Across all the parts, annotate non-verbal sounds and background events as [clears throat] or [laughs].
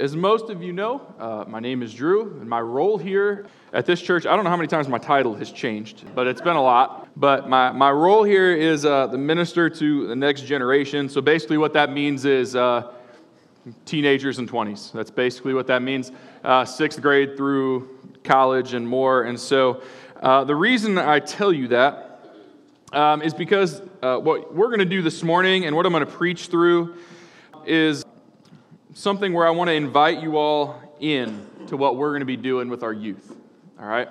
As most of you know, uh, my name is Drew, and my role here at this church, I don't know how many times my title has changed, but it's been a lot. But my, my role here is uh, the minister to the next generation. So basically, what that means is uh, teenagers and 20s. That's basically what that means, uh, sixth grade through college and more. And so uh, the reason I tell you that um, is because uh, what we're going to do this morning and what I'm going to preach through is something where I want to invite you all in to what we're going to be doing with our youth. All right?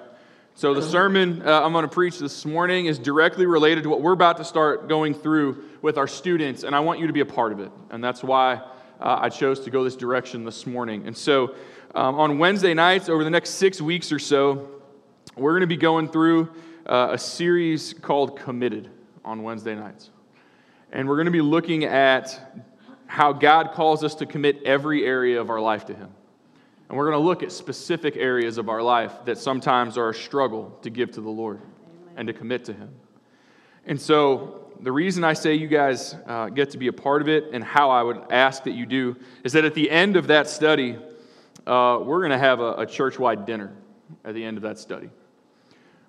So, the sermon uh, I'm going to preach this morning is directly related to what we're about to start going through with our students, and I want you to be a part of it. And that's why uh, I chose to go this direction this morning. And so, um, on Wednesday nights, over the next six weeks or so, we're going to be going through uh, a series called Committed on Wednesday nights. And we're going to be looking at how God calls us to commit every area of our life to Him. And we're going to look at specific areas of our life that sometimes are a struggle to give to the Lord Amen. and to commit to Him. And so, the reason I say you guys uh, get to be a part of it and how I would ask that you do is that at the end of that study, uh, we're going to have a, a church wide dinner at the end of that study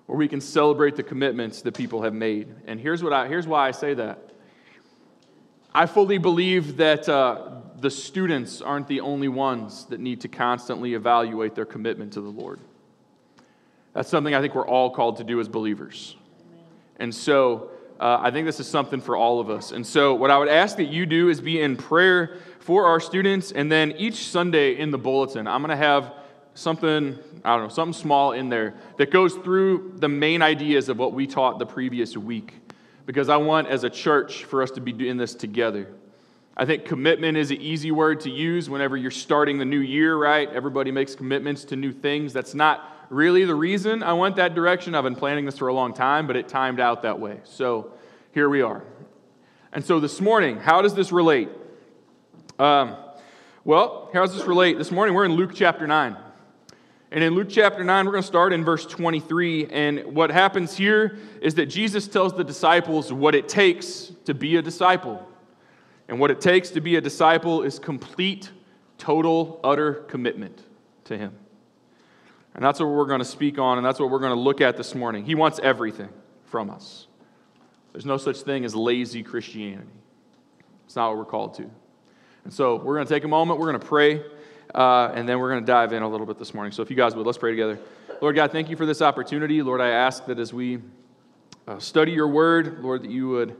where we can celebrate the commitments that people have made. And here's, what I, here's why I say that I fully believe that uh, the students aren't the only ones that need to constantly evaluate their commitment to the Lord. That's something I think we're all called to do as believers. And so uh, I think this is something for all of us. And so, what I would ask that you do is be in prayer for our students. And then each Sunday in the bulletin, I'm going to have something, I don't know, something small in there that goes through the main ideas of what we taught the previous week because I want, as a church, for us to be doing this together. I think commitment is an easy word to use whenever you're starting the new year, right? Everybody makes commitments to new things. That's not really the reason I went that direction. I've been planning this for a long time, but it timed out that way. So here we are. And so this morning, how does this relate? Um, well, how does this relate? This morning we're in Luke chapter 9. And in Luke chapter 9, we're going to start in verse 23. And what happens here is that Jesus tells the disciples what it takes to be a disciple. And what it takes to be a disciple is complete, total, utter commitment to Him. And that's what we're going to speak on, and that's what we're going to look at this morning. He wants everything from us. There's no such thing as lazy Christianity, it's not what we're called to. And so we're going to take a moment, we're going to pray. Uh, and then we're going to dive in a little bit this morning. So if you guys would, let's pray together. Lord God, thank you for this opportunity. Lord, I ask that as we uh, study your word, Lord, that you would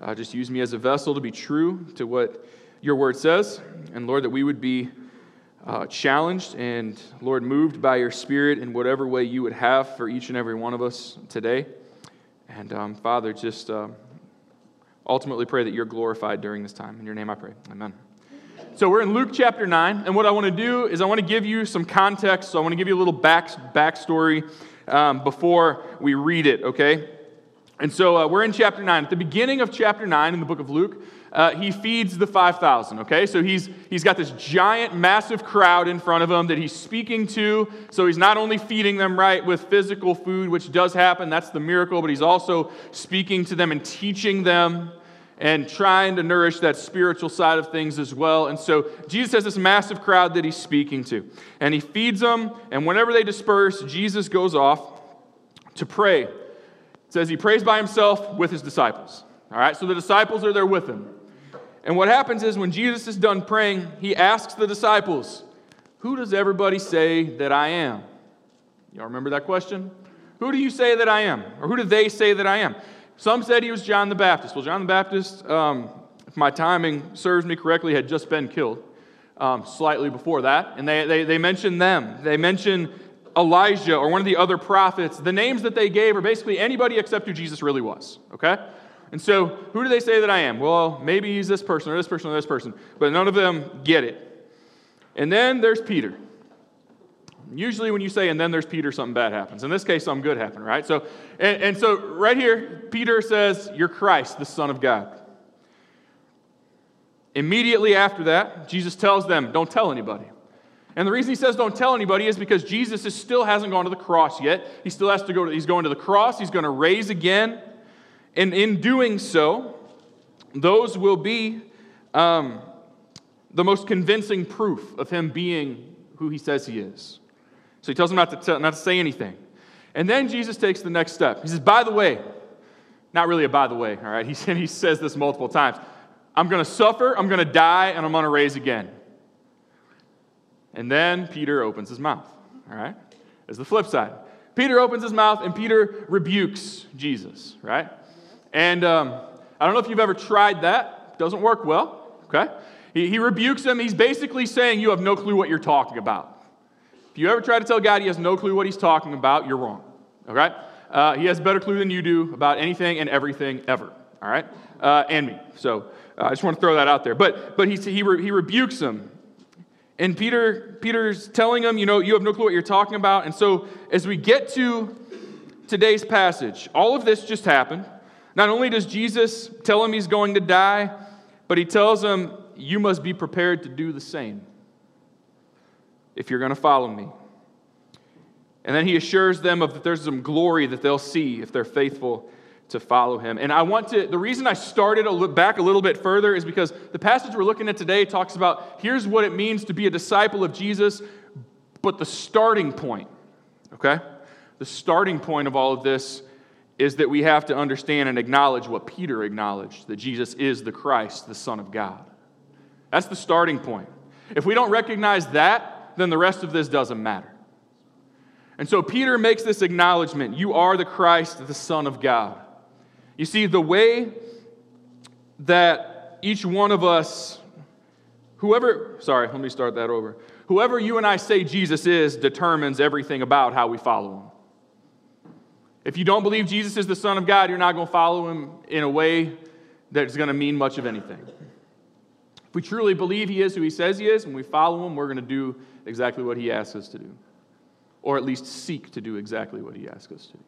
uh, just use me as a vessel to be true to what your word says. And Lord, that we would be uh, challenged and, Lord, moved by your spirit in whatever way you would have for each and every one of us today. And um, Father, just uh, ultimately pray that you're glorified during this time. In your name I pray. Amen. So we're in Luke chapter 9, and what I want to do is I want to give you some context. So I want to give you a little back, backstory um, before we read it, okay? And so uh, we're in chapter 9. At the beginning of chapter 9 in the book of Luke, uh, he feeds the 5,000, okay? So he's, he's got this giant, massive crowd in front of him that he's speaking to. So he's not only feeding them right with physical food, which does happen, that's the miracle, but he's also speaking to them and teaching them and trying to nourish that spiritual side of things as well. And so Jesus has this massive crowd that he's speaking to, and he feeds them. And whenever they disperse, Jesus goes off to pray. It says he prays by himself with his disciples. All right, so the disciples are there with him. And what happens is when Jesus is done praying, he asks the disciples, Who does everybody say that I am? Y'all remember that question? Who do you say that I am? Or who do they say that I am? Some said he was John the Baptist. Well, John the Baptist, um, if my timing serves me correctly, had just been killed um, slightly before that. And they, they, they mention them. They mention Elijah or one of the other prophets. The names that they gave are basically anybody except who Jesus really was, okay? And so, who do they say that I am? Well, maybe he's this person or this person or this person, but none of them get it. And then there's Peter. Usually, when you say, and then there's Peter, something bad happens. In this case, something good happened, right? So, and, and so right here, Peter says, You're Christ, the Son of God. Immediately after that, Jesus tells them, Don't tell anybody. And the reason he says don't tell anybody is because Jesus is still hasn't gone to the cross yet. He still has to go to, he's going to the cross, he's going to raise again. And in doing so, those will be um, the most convincing proof of him being who he says he is. So he tells him not to, tell, not to say anything. And then Jesus takes the next step. He says, By the way, not really a by the way, all right? [laughs] He, he says this multiple times I'm going to suffer, I'm going to die, and I'm going to raise again. And then Peter opens his mouth, all right? Is the flip side. Peter opens his mouth and Peter rebukes Jesus, right? And um, I don't know if you've ever tried that. Doesn't work well, okay? He, he rebukes him. He's basically saying, You have no clue what you're talking about. If you ever try to tell God he has no clue what he's talking about, you're wrong, okay? Uh, he has better clue than you do about anything and everything ever, all right? Uh, and me. So uh, I just want to throw that out there. But, but he, he, re, he rebukes him. And Peter, Peter's telling him, you know, you have no clue what you're talking about. And so as we get to today's passage, all of this just happened. Not only does Jesus tell him he's going to die, but he tells him, you must be prepared to do the same if you're going to follow me. And then he assures them of that there's some glory that they'll see if they're faithful to follow him. And I want to, the reason I started a look back a little bit further is because the passage we're looking at today talks about here's what it means to be a disciple of Jesus, but the starting point, okay? The starting point of all of this is that we have to understand and acknowledge what Peter acknowledged that Jesus is the Christ, the Son of God. That's the starting point. If we don't recognize that, then the rest of this doesn't matter. And so Peter makes this acknowledgement You are the Christ, the Son of God. You see, the way that each one of us, whoever, sorry, let me start that over. Whoever you and I say Jesus is determines everything about how we follow him. If you don't believe Jesus is the Son of God, you're not going to follow him in a way that's going to mean much of anything. If we truly believe he is who he says he is and we follow him, we're going to do exactly what he asks us to do, or at least seek to do exactly what he asks us to do.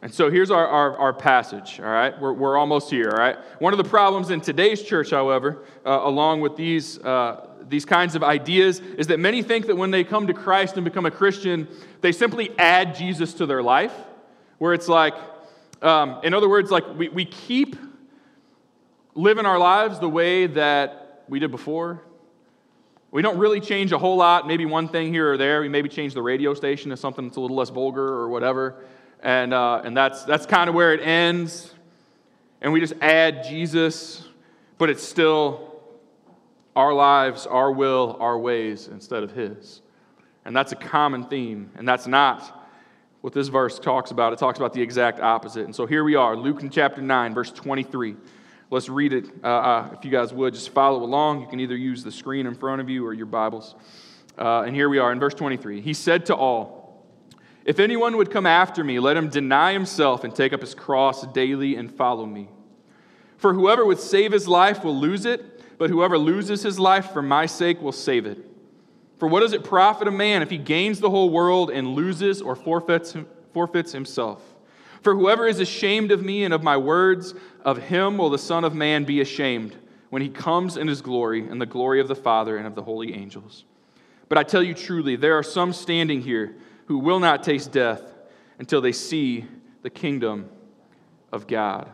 And so here's our, our, our, passage, all right? We're, we're almost here, all right? One of the problems in today's church, however, uh, along with these, uh, these kinds of ideas, is that many think that when they come to Christ and become a Christian, they simply add Jesus to their life, where it's like, um, in other words, like we, we keep living our lives the way that we did before. We don't really change a whole lot, maybe one thing here or there. We maybe change the radio station to something that's a little less vulgar or whatever and, uh, and that's, that's kind of where it ends. And we just add Jesus, but it's still our lives, our will, our ways instead of His. And that's a common theme, and that's not what this verse talks about. It talks about the exact opposite. And so here we are, Luke in chapter 9, verse 23. Let's read it. Uh, uh, if you guys would, just follow along. You can either use the screen in front of you or your Bibles. Uh, and here we are in verse 23. He said to all, if anyone would come after me, let him deny himself and take up his cross daily and follow me. For whoever would save his life will lose it, but whoever loses his life for my sake will save it. For what does it profit a man if he gains the whole world and loses or forfeits, forfeits himself? For whoever is ashamed of me and of my words, of him will the Son of Man be ashamed when he comes in his glory and the glory of the Father and of the holy angels. But I tell you truly, there are some standing here who will not taste death until they see the kingdom of God.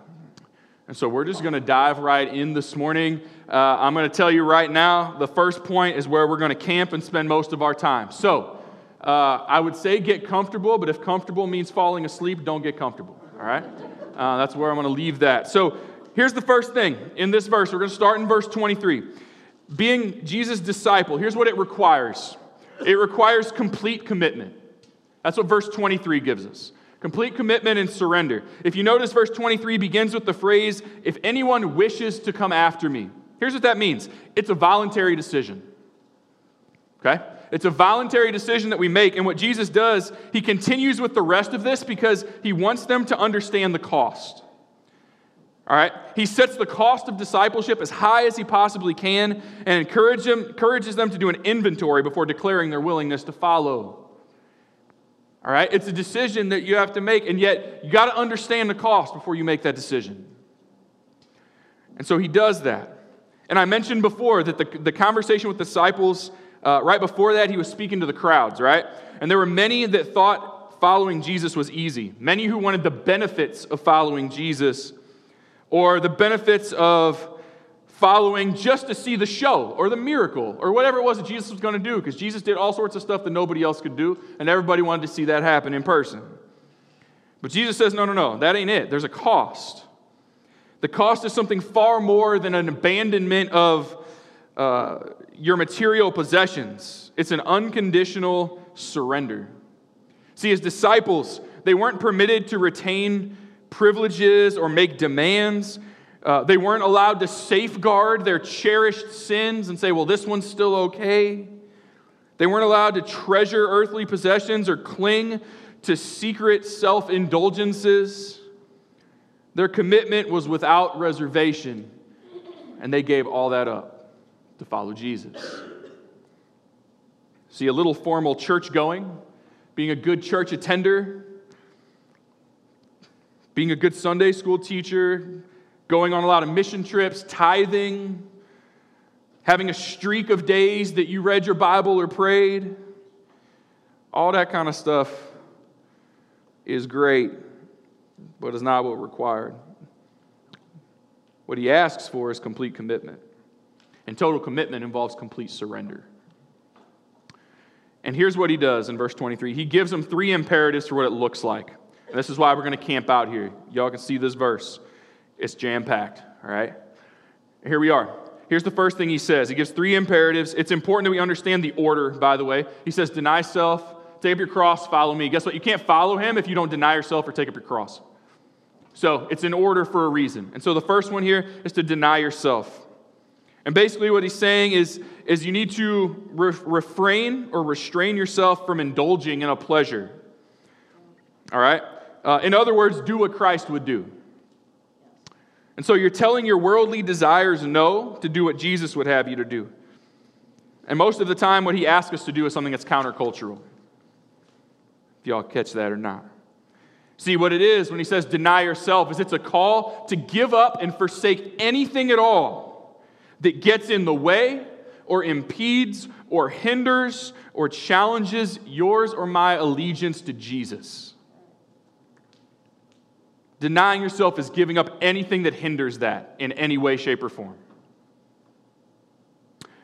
And so we're just going to dive right in this morning. Uh, I'm going to tell you right now the first point is where we're going to camp and spend most of our time. So uh, I would say get comfortable, but if comfortable means falling asleep, don't get comfortable. All right? Uh, that's where I'm going to leave that. So here's the first thing in this verse. We're going to start in verse 23. Being Jesus' disciple, here's what it requires it requires complete commitment. That's what verse 23 gives us complete commitment and surrender. If you notice, verse 23 begins with the phrase, if anyone wishes to come after me. Here's what that means it's a voluntary decision. Okay? It's a voluntary decision that we make. And what Jesus does, he continues with the rest of this because he wants them to understand the cost. All right? He sets the cost of discipleship as high as he possibly can and encourage them, encourages them to do an inventory before declaring their willingness to follow. All right? It's a decision that you have to make, and yet you got to understand the cost before you make that decision. And so he does that. And I mentioned before that the, the conversation with disciples, uh, right before that, he was speaking to the crowds, right? And there were many that thought following Jesus was easy, many who wanted the benefits of following Jesus or the benefits of following just to see the show or the miracle or whatever it was that Jesus was going to do because Jesus did all sorts of stuff that nobody else could do, and everybody wanted to see that happen in person. But Jesus says, no, no, no, that ain't it. There's a cost. The cost is something far more than an abandonment of uh, your material possessions, it's an unconditional surrender. See, as disciples, they weren't permitted to retain privileges or make demands. Uh, they weren't allowed to safeguard their cherished sins and say, well, this one's still okay. They weren't allowed to treasure earthly possessions or cling to secret self indulgences. Their commitment was without reservation, and they gave all that up to follow Jesus. See, a little formal church going, being a good church attender, being a good Sunday school teacher, going on a lot of mission trips, tithing, having a streak of days that you read your Bible or prayed, all that kind of stuff is great, but is not what required. What he asks for is complete commitment. And total commitment involves complete surrender. And here's what he does in verse 23 he gives them three imperatives for what it looks like. And this is why we're going to camp out here. Y'all can see this verse, it's jam packed, all right? Here we are. Here's the first thing he says. He gives three imperatives. It's important that we understand the order, by the way. He says, Deny self, take up your cross, follow me. Guess what? You can't follow him if you don't deny yourself or take up your cross. So it's in order for a reason. And so the first one here is to deny yourself. And basically, what he's saying is, is you need to re- refrain or restrain yourself from indulging in a pleasure. All right? Uh, in other words, do what Christ would do. And so you're telling your worldly desires no to do what Jesus would have you to do. And most of the time, what he asks us to do is something that's countercultural. If y'all catch that or not. See, what it is when he says deny yourself is it's a call to give up and forsake anything at all that gets in the way or impedes or hinders or challenges yours or my allegiance to Jesus. Denying yourself is giving up anything that hinders that in any way, shape, or form.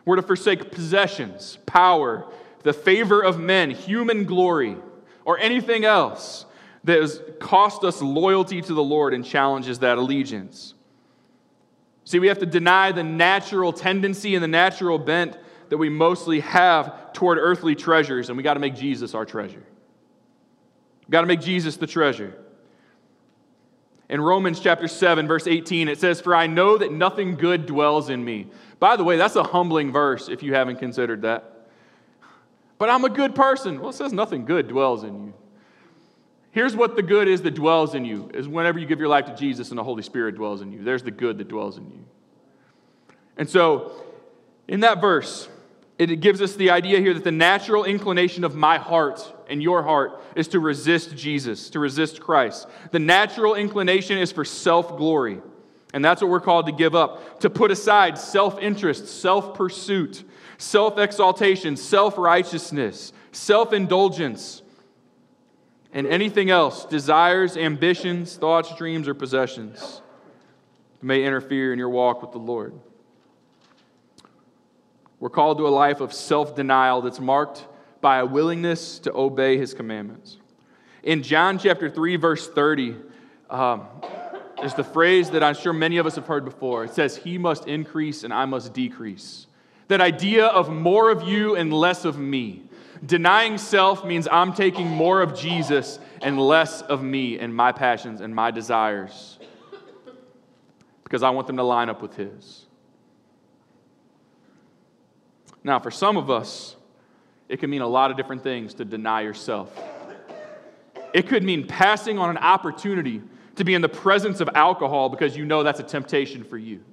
We're to forsake possessions, power, the favor of men, human glory, or anything else that has cost us loyalty to the Lord and challenges that allegiance. See, we have to deny the natural tendency and the natural bent that we mostly have toward earthly treasures, and we got to make Jesus our treasure. We've got to make Jesus the treasure. In Romans chapter 7, verse 18, it says, For I know that nothing good dwells in me. By the way, that's a humbling verse if you haven't considered that. But I'm a good person. Well, it says nothing good dwells in you. Here's what the good is that dwells in you is whenever you give your life to Jesus and the Holy Spirit dwells in you. There's the good that dwells in you. And so, in that verse, it gives us the idea here that the natural inclination of my heart and your heart is to resist Jesus, to resist Christ. The natural inclination is for self glory. And that's what we're called to give up, to put aside self interest, self pursuit, self exaltation, self righteousness, self indulgence and anything else, desires, ambitions, thoughts, dreams, or possessions, may interfere in your walk with the Lord. We're called to a life of self denial that's marked by a willingness to obey his commandments. In John chapter 3, verse 30, um, there's the phrase that I'm sure many of us have heard before. It says, He must increase and I must decrease. That idea of more of you and less of me. Denying self means I'm taking more of Jesus and less of me and my passions and my desires because I want them to line up with His. Now, for some of us, it can mean a lot of different things to deny yourself. It could mean passing on an opportunity to be in the presence of alcohol because you know that's a temptation for you.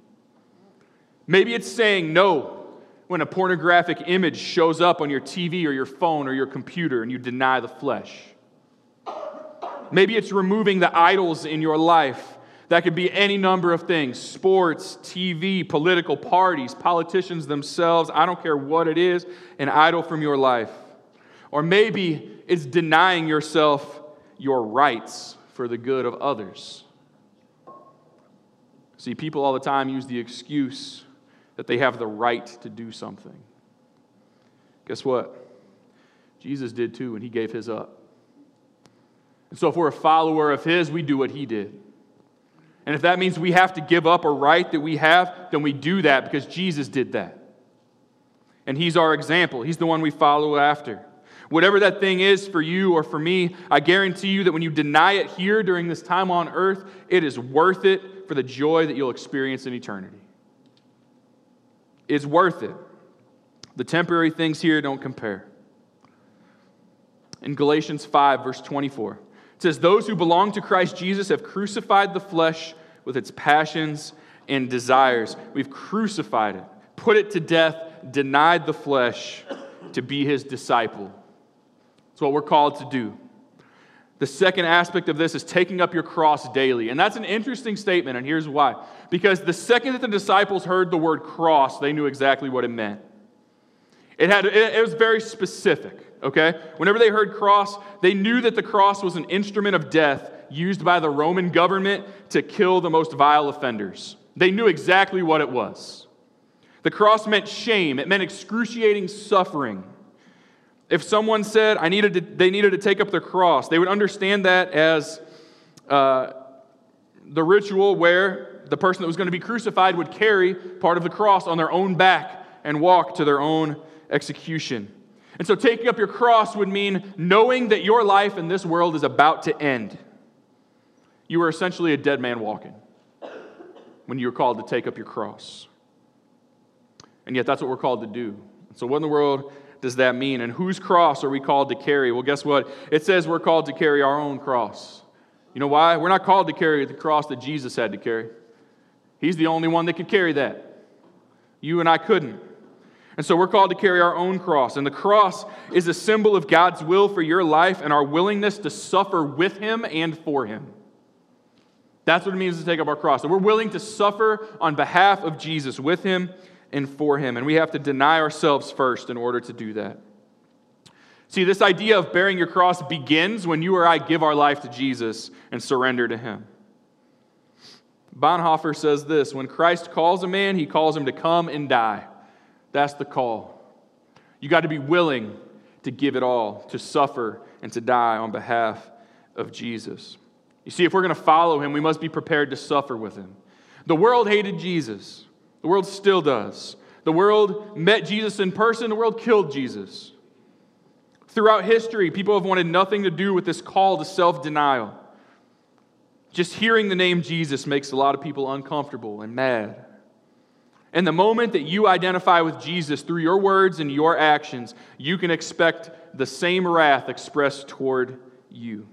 Maybe it's saying no when a pornographic image shows up on your TV or your phone or your computer and you deny the flesh. Maybe it's removing the idols in your life. That could be any number of things sports, TV, political parties, politicians themselves. I don't care what it is, an idol from your life. Or maybe it's denying yourself your rights for the good of others. See, people all the time use the excuse that they have the right to do something. Guess what? Jesus did too, and he gave his up. And so, if we're a follower of his, we do what he did. And if that means we have to give up a right that we have, then we do that because Jesus did that. And he's our example, he's the one we follow after. Whatever that thing is for you or for me, I guarantee you that when you deny it here during this time on earth, it is worth it for the joy that you'll experience in eternity. It's worth it. The temporary things here don't compare. In Galatians 5, verse 24, it says, Those who belong to Christ Jesus have crucified the flesh with its passions and desires. We've crucified it, put it to death, denied the flesh to be his disciple. It's what we're called to do. The second aspect of this is taking up your cross daily. And that's an interesting statement, and here's why. Because the second that the disciples heard the word cross, they knew exactly what it meant. It, had, it, was very specific, okay? Whenever they heard cross, they knew that the cross was an instrument of death used by the Roman government to kill the most vile offenders. They knew exactly what it was. The cross meant shame, it meant excruciating suffering. If someone said I needed to, they needed to take up their cross, they would understand that as uh, the ritual where the person that was going to be crucified would carry part of the cross on their own back and walk to their own execution. And so taking up your cross would mean knowing that your life in this world is about to end. You are essentially a dead man walking when you're called to take up your cross. And yet, that's what we're called to do. So, what in the world does that mean? And whose cross are we called to carry? Well, guess what? It says we're called to carry our own cross. You know why? We're not called to carry the cross that Jesus had to carry. He's the only one that could carry that. You and I couldn't. And so we're called to carry our own cross. And the cross is a symbol of God's will for your life and our willingness to suffer with Him and for Him. That's what it means to take up our cross. That we're willing to suffer on behalf of Jesus with Him and for Him. And we have to deny ourselves first in order to do that. See, this idea of bearing your cross begins when you or I give our life to Jesus and surrender to Him. Bonhoeffer says this When Christ calls a man, he calls him to come and die. That's the call. You got to be willing to give it all, to suffer and to die on behalf of Jesus. You see, if we're going to follow him, we must be prepared to suffer with him. The world hated Jesus. The world still does. The world met Jesus in person, the world killed Jesus. Throughout history, people have wanted nothing to do with this call to self denial. Just hearing the name Jesus makes a lot of people uncomfortable and mad. And the moment that you identify with Jesus through your words and your actions, you can expect the same wrath expressed toward you.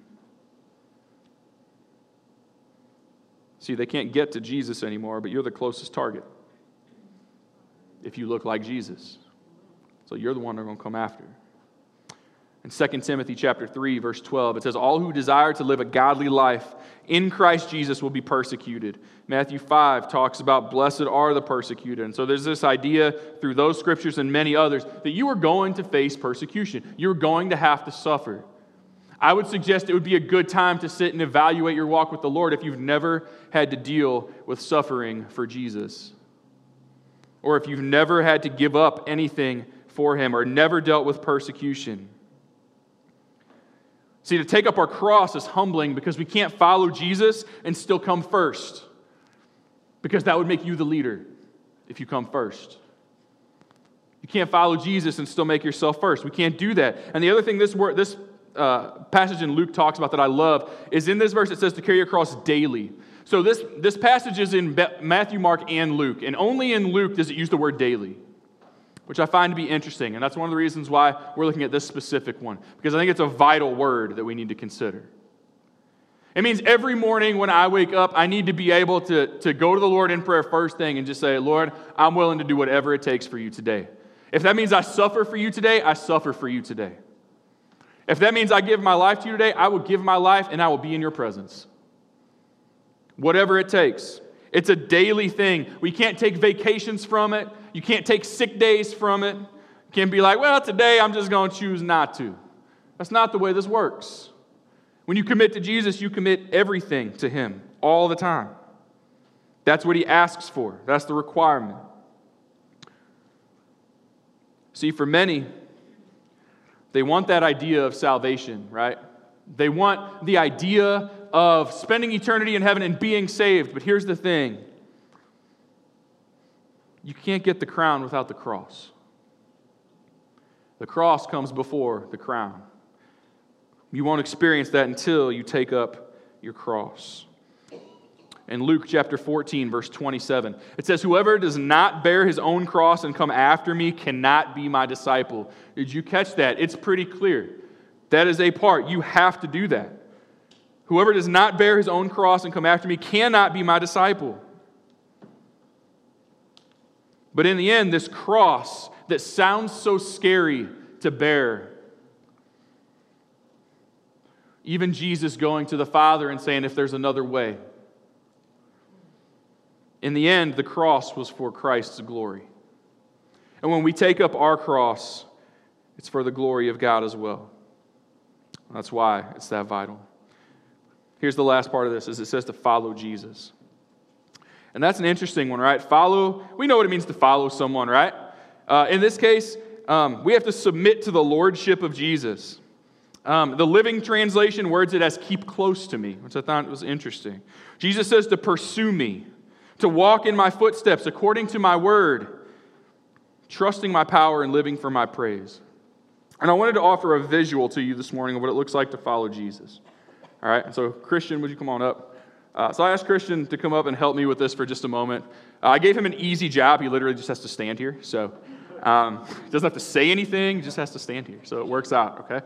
See, they can't get to Jesus anymore, but you're the closest target if you look like Jesus. So you're the one they're going to come after. In 2 Timothy chapter 3 verse 12 it says all who desire to live a godly life in Christ Jesus will be persecuted. Matthew 5 talks about blessed are the persecuted. And so there's this idea through those scriptures and many others that you are going to face persecution. You're going to have to suffer. I would suggest it would be a good time to sit and evaluate your walk with the Lord if you've never had to deal with suffering for Jesus or if you've never had to give up anything for him or never dealt with persecution. See, to take up our cross is humbling because we can't follow Jesus and still come first. Because that would make you the leader if you come first. You can't follow Jesus and still make yourself first. We can't do that. And the other thing this, word, this uh, passage in Luke talks about that I love is in this verse it says to carry your cross daily. So this, this passage is in Matthew, Mark, and Luke, and only in Luke does it use the word daily, which I find to be interesting. And that's one of the reasons why we're looking at this specific one, because I think it's a vital word that we need to consider. It means every morning when I wake up, I need to be able to, to go to the Lord in prayer first thing and just say, Lord, I'm willing to do whatever it takes for you today. If that means I suffer for you today, I suffer for you today. If that means I give my life to you today, I will give my life and I will be in your presence whatever it takes. It's a daily thing. We can't take vacations from it. You can't take sick days from it. You can't be like, well, today I'm just going to choose not to. That's not the way this works. When you commit to Jesus, you commit everything to Him all the time. That's what He asks for, that's the requirement. See, for many, they want that idea of salvation, right? They want the idea of spending eternity in heaven and being saved. But here's the thing you can't get the crown without the cross. The cross comes before the crown. You won't experience that until you take up your cross. In Luke chapter 14, verse 27, it says, Whoever does not bear his own cross and come after me cannot be my disciple. Did you catch that? It's pretty clear. That is a part. You have to do that. Whoever does not bear his own cross and come after me cannot be my disciple. But in the end, this cross that sounds so scary to bear, even Jesus going to the Father and saying, If there's another way. In the end, the cross was for Christ's glory. And when we take up our cross, it's for the glory of God as well. That's why it's that vital. Here's the last part of this is it says to follow Jesus. And that's an interesting one, right? Follow, we know what it means to follow someone, right? Uh, in this case, um, we have to submit to the lordship of Jesus. Um, the Living Translation words it as keep close to me, which I thought was interesting. Jesus says to pursue me, to walk in my footsteps according to my word, trusting my power and living for my praise. And I wanted to offer a visual to you this morning of what it looks like to follow Jesus. All right, so Christian, would you come on up? Uh, so I asked Christian to come up and help me with this for just a moment. Uh, I gave him an easy job. He literally just has to stand here. So um, [laughs] doesn't have to say anything, he just has to stand here. So it works out, okay?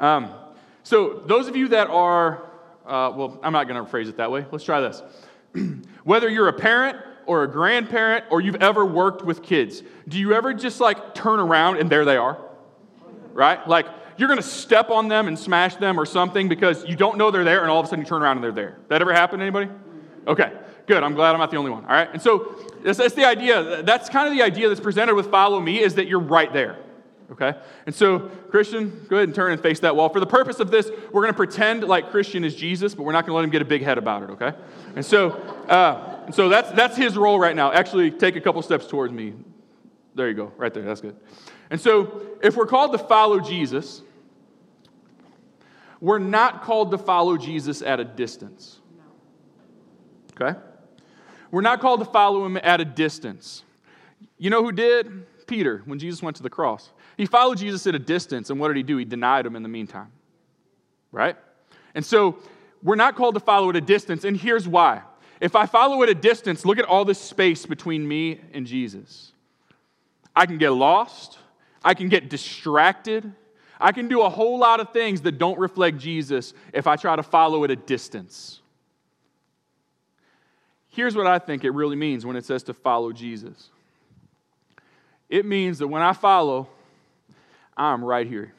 Um, so those of you that are, uh, well, I'm not going to phrase it that way. Let's try this. [clears throat] Whether you're a parent or a grandparent or you've ever worked with kids, do you ever just like turn around and there they are? Right? Like you're going to step on them and smash them or something because you don't know they're there and all of a sudden you turn around and they're there. That ever happen to anybody? Okay, good. I'm glad I'm not the only one. All right. And so that's, that's the idea. That's kind of the idea that's presented with follow me is that you're right there. Okay? And so, Christian, go ahead and turn and face that wall. For the purpose of this, we're going to pretend like Christian is Jesus, but we're not going to let him get a big head about it, okay? And so, uh, and so that's, that's his role right now. Actually, take a couple steps towards me. There you go, right there. That's good. And so, if we're called to follow Jesus, we're not called to follow Jesus at a distance. Okay? We're not called to follow him at a distance. You know who did? Peter, when Jesus went to the cross. He followed Jesus at a distance, and what did he do? He denied him in the meantime. Right? And so we're not called to follow at a distance, and here's why. If I follow at a distance, look at all this space between me and Jesus. I can get lost, I can get distracted, I can do a whole lot of things that don't reflect Jesus if I try to follow at a distance. Here's what I think it really means when it says to follow Jesus it means that when I follow, I'm right here.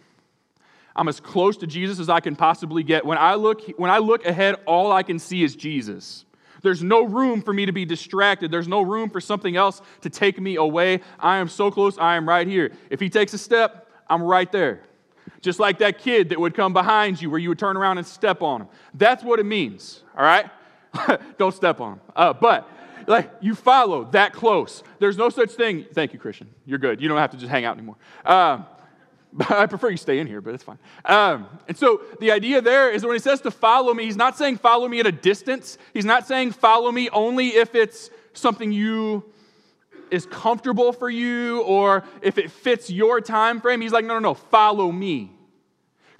I'm as close to Jesus as I can possibly get. When I look, when I look ahead, all I can see is Jesus. There's no room for me to be distracted. There's no room for something else to take me away. I am so close, I am right here. If he takes a step, I'm right there. Just like that kid that would come behind you where you would turn around and step on him. That's what it means, all right? [laughs] Don't step on him. Uh, but like you follow that close. There's no such thing. Thank you, Christian. You're good. You don't have to just hang out anymore. Um, [laughs] I prefer you stay in here, but it's fine. Um, and so the idea there is when he says to follow me, he's not saying follow me at a distance. He's not saying follow me only if it's something you is comfortable for you or if it fits your time frame. He's like, no, no, no, follow me.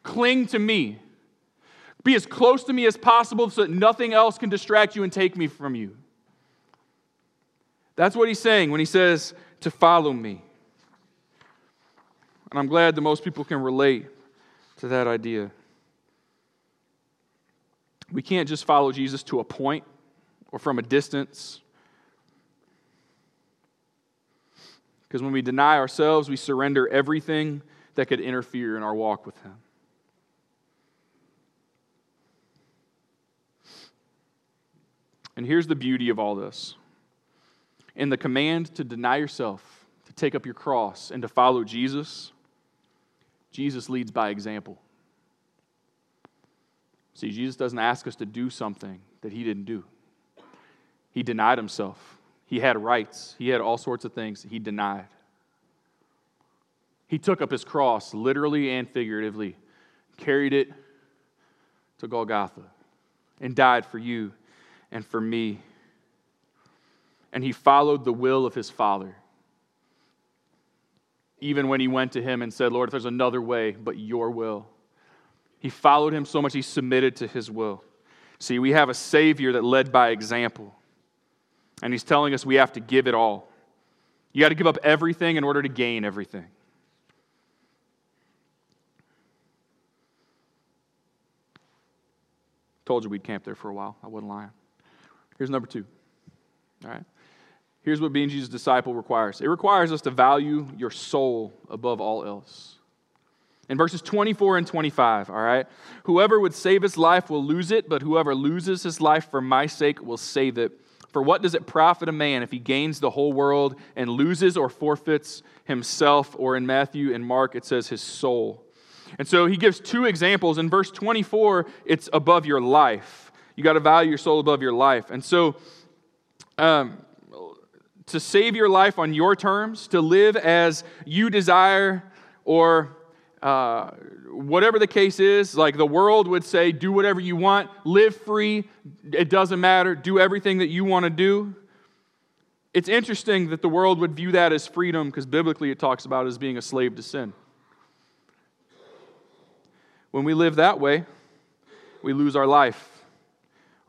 Cling to me. Be as close to me as possible so that nothing else can distract you and take me from you. That's what he's saying when he says to follow me. And I'm glad that most people can relate to that idea. We can't just follow Jesus to a point or from a distance. Because when we deny ourselves, we surrender everything that could interfere in our walk with Him. And here's the beauty of all this in the command to deny yourself, to take up your cross, and to follow Jesus, Jesus leads by example. See, Jesus doesn't ask us to do something that he didn't do. He denied himself. He had rights. He had all sorts of things he denied. He took up his cross, literally and figuratively, carried it to Golgotha, and died for you and for me. And he followed the will of his Father. Even when he went to him and said, Lord, if there's another way but your will. He followed him so much he submitted to his will. See, we have a Savior that led by example. And he's telling us we have to give it all. You got to give up everything in order to gain everything. Told you we'd camp there for a while. I wasn't lying. Here's number two. All right. Here's what being Jesus' disciple requires it requires us to value your soul above all else. In verses 24 and 25, all right? Whoever would save his life will lose it, but whoever loses his life for my sake will save it. For what does it profit a man if he gains the whole world and loses or forfeits himself? Or in Matthew and Mark, it says his soul. And so he gives two examples. In verse 24, it's above your life. You got to value your soul above your life. And so, um, to save your life on your terms, to live as you desire, or uh, whatever the case is, like the world would say, do whatever you want, live free, it doesn't matter, do everything that you want to do. It's interesting that the world would view that as freedom because biblically it talks about as being a slave to sin. When we live that way, we lose our life,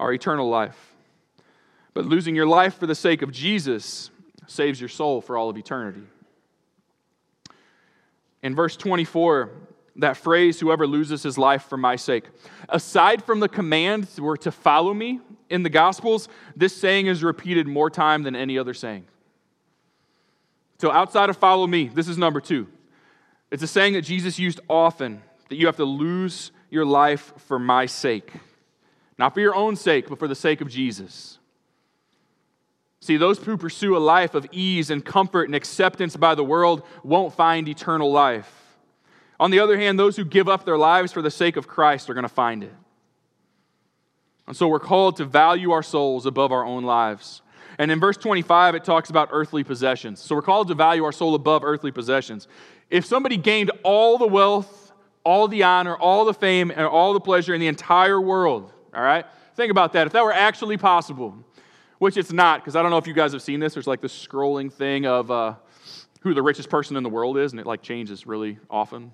our eternal life. But losing your life for the sake of Jesus saves your soul for all of eternity. In verse 24, that phrase, whoever loses his life for my sake. Aside from the command were to follow me in the Gospels, this saying is repeated more time than any other saying. So outside of follow me, this is number two. It's a saying that Jesus used often that you have to lose your life for my sake. Not for your own sake, but for the sake of Jesus. See, those who pursue a life of ease and comfort and acceptance by the world won't find eternal life. On the other hand, those who give up their lives for the sake of Christ are going to find it. And so we're called to value our souls above our own lives. And in verse 25, it talks about earthly possessions. So we're called to value our soul above earthly possessions. If somebody gained all the wealth, all the honor, all the fame, and all the pleasure in the entire world, all right? Think about that. If that were actually possible, which it's not, because I don't know if you guys have seen this. There's like this scrolling thing of uh, who the richest person in the world is, and it like changes really often.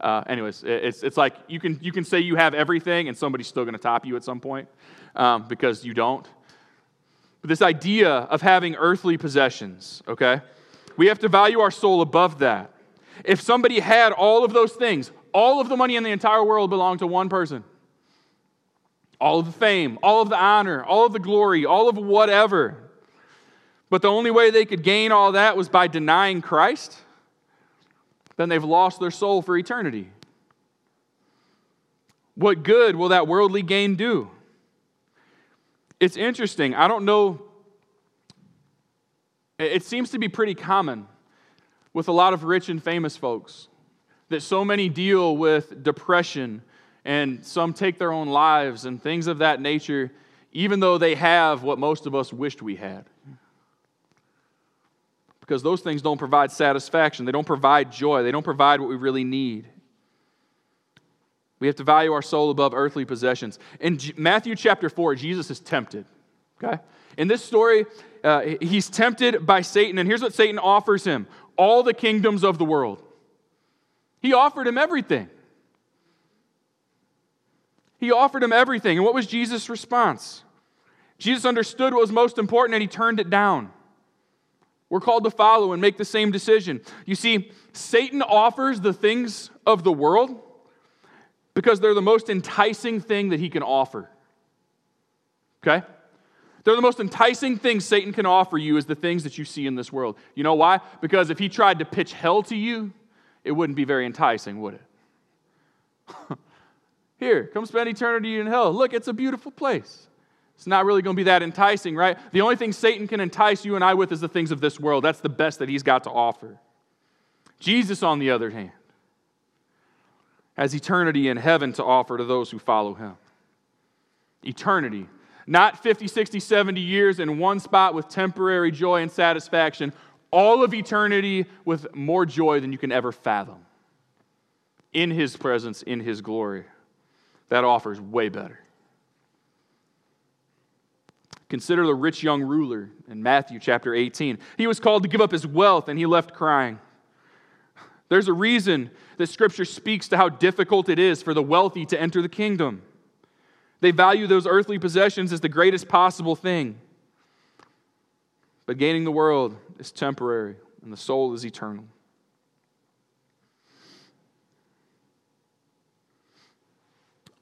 Uh, anyways, it's, it's like you can, you can say you have everything, and somebody's still going to top you at some point um, because you don't. But this idea of having earthly possessions, okay? We have to value our soul above that. If somebody had all of those things, all of the money in the entire world belonged to one person all of the fame, all of the honor, all of the glory, all of whatever. But the only way they could gain all that was by denying Christ, then they've lost their soul for eternity. What good will that worldly gain do? It's interesting. I don't know. It seems to be pretty common with a lot of rich and famous folks that so many deal with depression and some take their own lives and things of that nature, even though they have what most of us wished we had. Because those things don't provide satisfaction, they don't provide joy, they don't provide what we really need. We have to value our soul above earthly possessions. In Matthew chapter 4, Jesus is tempted. Okay? In this story, uh, he's tempted by Satan, and here's what Satan offers him all the kingdoms of the world. He offered him everything. He offered him everything. And what was Jesus' response? Jesus understood what was most important and he turned it down. We're called to follow and make the same decision. You see, Satan offers the things of the world because they're the most enticing thing that he can offer. Okay? They're the most enticing things Satan can offer you is the things that you see in this world. You know why? Because if he tried to pitch hell to you, it wouldn't be very enticing, would it? [laughs] Here, come spend eternity in hell. Look, it's a beautiful place. It's not really going to be that enticing, right? The only thing Satan can entice you and I with is the things of this world. That's the best that he's got to offer. Jesus, on the other hand, has eternity in heaven to offer to those who follow him. Eternity. Not 50, 60, 70 years in one spot with temporary joy and satisfaction, all of eternity with more joy than you can ever fathom. In His presence, in His glory. That offer is way better. Consider the rich young ruler in Matthew chapter 18. He was called to give up his wealth and he left crying. There's a reason that Scripture speaks to how difficult it is for the wealthy to enter the kingdom. They value those earthly possessions as the greatest possible thing. But gaining the world is temporary, and the soul is eternal.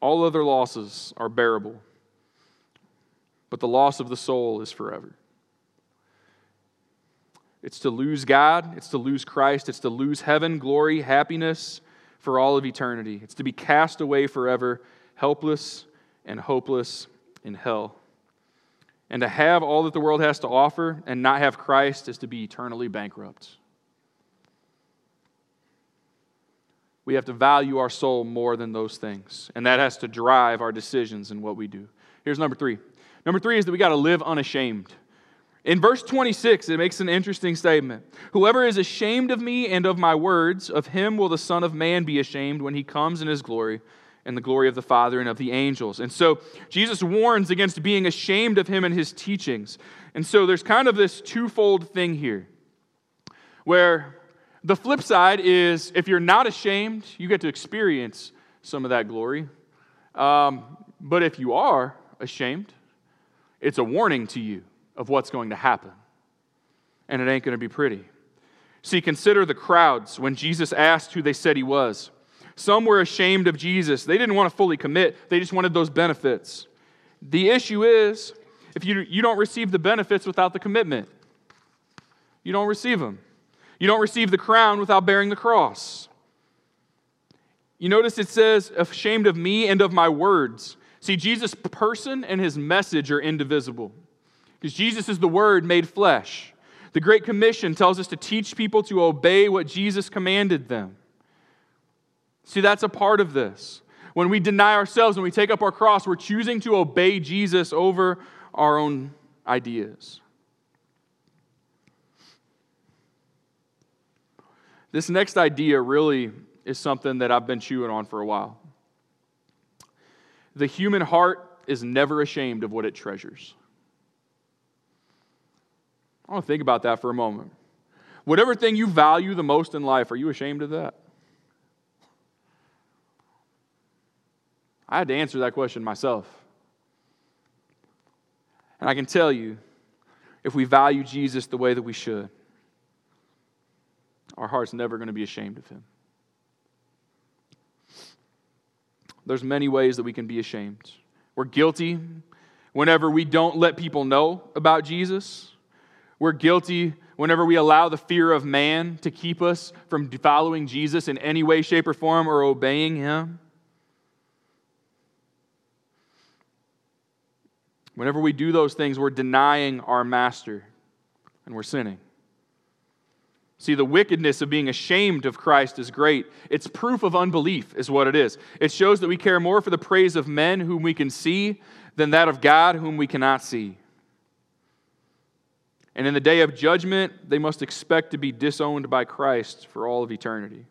All other losses are bearable, but the loss of the soul is forever. It's to lose God, it's to lose Christ, it's to lose heaven, glory, happiness for all of eternity. It's to be cast away forever, helpless and hopeless in hell. And to have all that the world has to offer and not have Christ is to be eternally bankrupt. We have to value our soul more than those things. And that has to drive our decisions and what we do. Here's number three. Number three is that we got to live unashamed. In verse 26, it makes an interesting statement. Whoever is ashamed of me and of my words, of him will the Son of Man be ashamed when he comes in his glory and the glory of the Father and of the angels. And so Jesus warns against being ashamed of him and his teachings. And so there's kind of this twofold thing here where the flip side is if you're not ashamed, you get to experience some of that glory. Um, but if you are ashamed, it's a warning to you of what's going to happen. And it ain't going to be pretty. See, consider the crowds when Jesus asked who they said he was. Some were ashamed of Jesus. They didn't want to fully commit, they just wanted those benefits. The issue is if you, you don't receive the benefits without the commitment, you don't receive them. You don't receive the crown without bearing the cross. You notice it says, ashamed of me and of my words. See, Jesus' person and his message are indivisible because Jesus is the Word made flesh. The Great Commission tells us to teach people to obey what Jesus commanded them. See, that's a part of this. When we deny ourselves, when we take up our cross, we're choosing to obey Jesus over our own ideas. This next idea really is something that I've been chewing on for a while. The human heart is never ashamed of what it treasures. I want to think about that for a moment. Whatever thing you value the most in life, are you ashamed of that? I had to answer that question myself. And I can tell you, if we value Jesus the way that we should, our heart's never going to be ashamed of him. There's many ways that we can be ashamed. We're guilty whenever we don't let people know about Jesus. We're guilty whenever we allow the fear of man to keep us from following Jesus in any way, shape, or form or obeying him. Whenever we do those things, we're denying our master and we're sinning. See, the wickedness of being ashamed of Christ is great. It's proof of unbelief, is what it is. It shows that we care more for the praise of men whom we can see than that of God whom we cannot see. And in the day of judgment, they must expect to be disowned by Christ for all of eternity.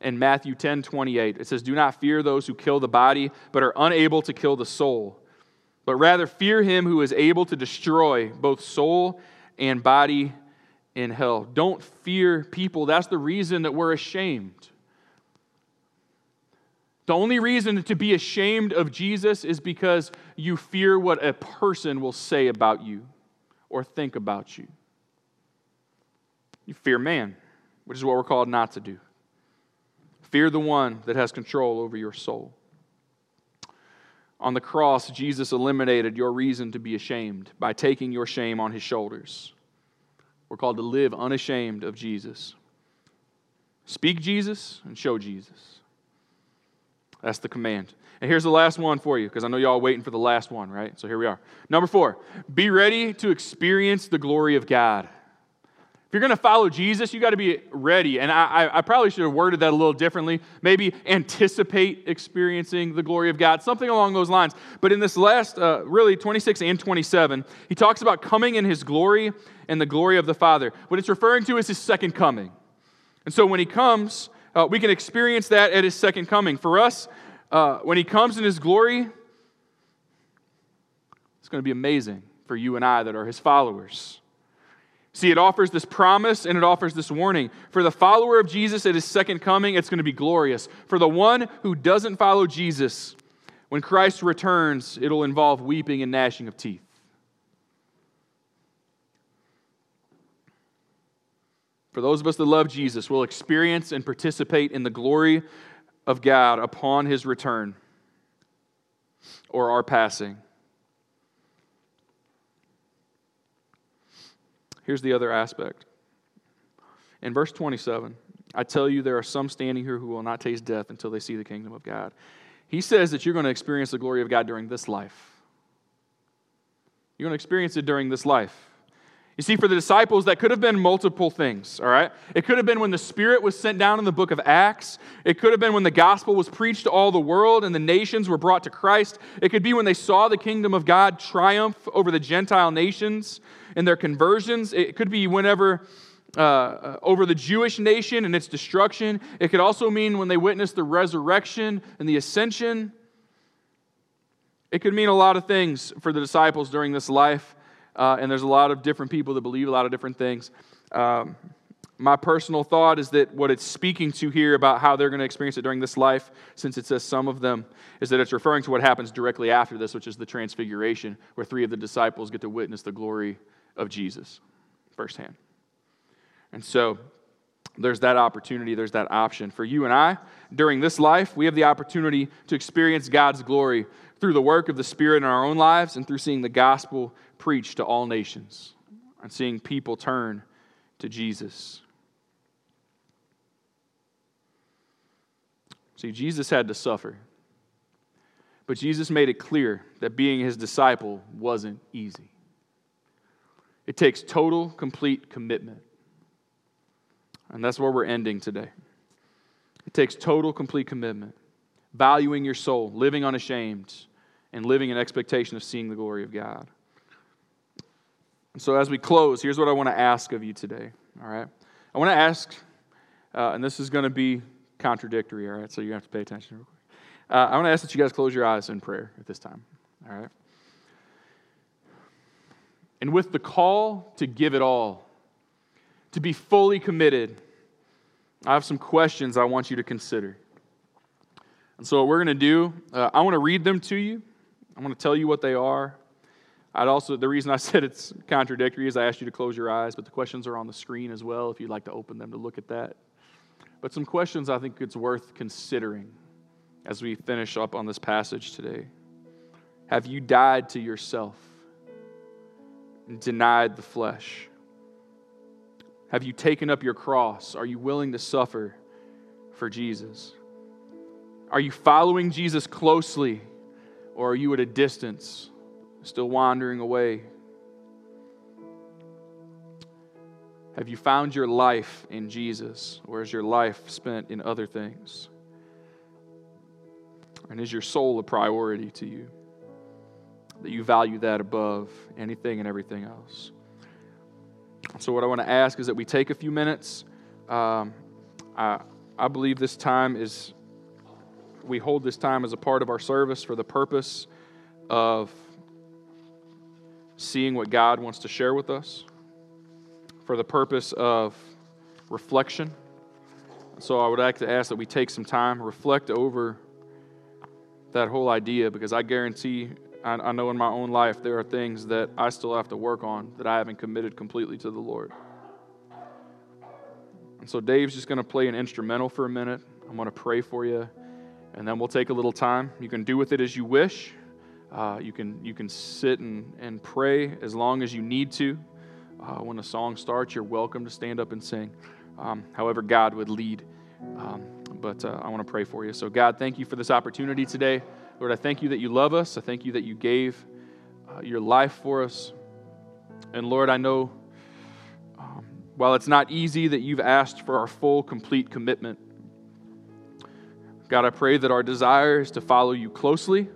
In Matthew 10 28, it says, Do not fear those who kill the body, but are unable to kill the soul but rather fear him who is able to destroy both soul and body in hell. Don't fear people. That's the reason that we're ashamed. The only reason to be ashamed of Jesus is because you fear what a person will say about you or think about you. You fear man, which is what we're called not to do. Fear the one that has control over your soul. On the cross, Jesus eliminated your reason to be ashamed by taking your shame on his shoulders. We're called to live unashamed of Jesus. Speak Jesus and show Jesus. That's the command. And here's the last one for you, because I know y'all waiting for the last one, right? So here we are. Number four, be ready to experience the glory of God. If you're going to follow Jesus, you got to be ready. And I, I, probably should have worded that a little differently. Maybe anticipate experiencing the glory of God, something along those lines. But in this last, uh, really 26 and 27, he talks about coming in his glory and the glory of the Father. What it's referring to is his second coming. And so when he comes, uh, we can experience that at his second coming. For us, uh, when he comes in his glory, it's going to be amazing for you and I that are his followers. See, it offers this promise and it offers this warning. For the follower of Jesus at his second coming, it's going to be glorious. For the one who doesn't follow Jesus, when Christ returns, it'll involve weeping and gnashing of teeth. For those of us that love Jesus, we'll experience and participate in the glory of God upon his return or our passing. Here's the other aspect. In verse 27, I tell you, there are some standing here who will not taste death until they see the kingdom of God. He says that you're going to experience the glory of God during this life. You're going to experience it during this life. You see, for the disciples, that could have been multiple things, all right? It could have been when the Spirit was sent down in the book of Acts. It could have been when the gospel was preached to all the world and the nations were brought to Christ. It could be when they saw the kingdom of God triumph over the Gentile nations in their conversions. It could be whenever. Uh, uh over the Jewish nation and its destruction. It could also mean when they witnessed the resurrection and the ascension. It could mean a lot of things for the disciples during this life uh, and there's a lot of different people that believe a lot of different things. Um, my personal thought is that what it's speaking to here about how they're going to experience it during this life, since it says some of them, is that it's referring to what happens directly after this, which is the transfiguration, where three of the disciples get to witness the glory of Jesus firsthand. And so there's that opportunity, there's that option. For you and I, during this life, we have the opportunity to experience God's glory through the work of the Spirit in our own lives and through seeing the gospel preached to all nations and seeing people turn to Jesus. See, Jesus had to suffer. But Jesus made it clear that being his disciple wasn't easy. It takes total, complete commitment. And that's where we're ending today. It takes total, complete commitment, valuing your soul, living unashamed, and living in expectation of seeing the glory of God. And so, as we close, here's what I want to ask of you today. All right? I want to ask, uh, and this is going to be contradictory, all right? So you have to pay attention real quick. Uh, I want to ask that you guys close your eyes in prayer at this time. All right? And with the call to give it all, to be fully committed, I have some questions I want you to consider. And so, what we're going to do, uh, I want to read them to you. I want to tell you what they are. I'd also, the reason I [laughs] said it's contradictory is I asked you to close your eyes, but the questions are on the screen as well if you'd like to open them to look at that. But some questions I think it's worth considering as we finish up on this passage today. Have you died to yourself and denied the flesh? Have you taken up your cross? Are you willing to suffer for Jesus? Are you following Jesus closely or are you at a distance? still wandering away? Have you found your life in Jesus, or is your life spent in other things? And is your soul a priority to you? That you value that above anything and everything else? So, what I want to ask is that we take a few minutes. Um, I, I believe this time is, we hold this time as a part of our service for the purpose of seeing what God wants to share with us for the purpose of reflection. So I would like to ask that we take some time, reflect over that whole idea, because I guarantee, I, I know in my own life, there are things that I still have to work on that I haven't committed completely to the Lord. And so Dave's just going to play an instrumental for a minute. I'm going to pray for you, and then we'll take a little time. You can do with it as you wish. Uh, you, can, you can sit and, and pray as long as you need to. Uh, when the song starts, you're welcome to stand up and sing, um, however, God would lead. Um, but uh, I want to pray for you. So, God, thank you for this opportunity today. Lord, I thank you that you love us. I thank you that you gave uh, your life for us. And Lord, I know um, while it's not easy that you've asked for our full, complete commitment. God, I pray that our desire is to follow you closely.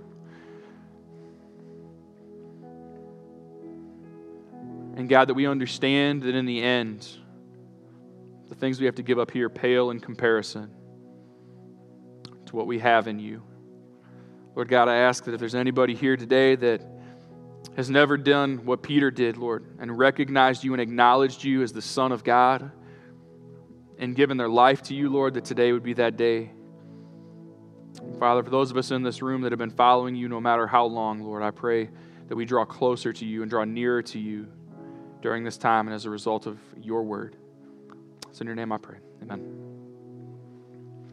And God, that we understand that in the end, the things we have to give up here pale in comparison to what we have in you. Lord God, I ask that if there's anybody here today that has never done what Peter did, Lord, and recognized you and acknowledged you as the Son of God and given their life to you, Lord, that today would be that day. Father, for those of us in this room that have been following you no matter how long, Lord, I pray that we draw closer to you and draw nearer to you during this time and as a result of your word. It's in your name I pray. Amen.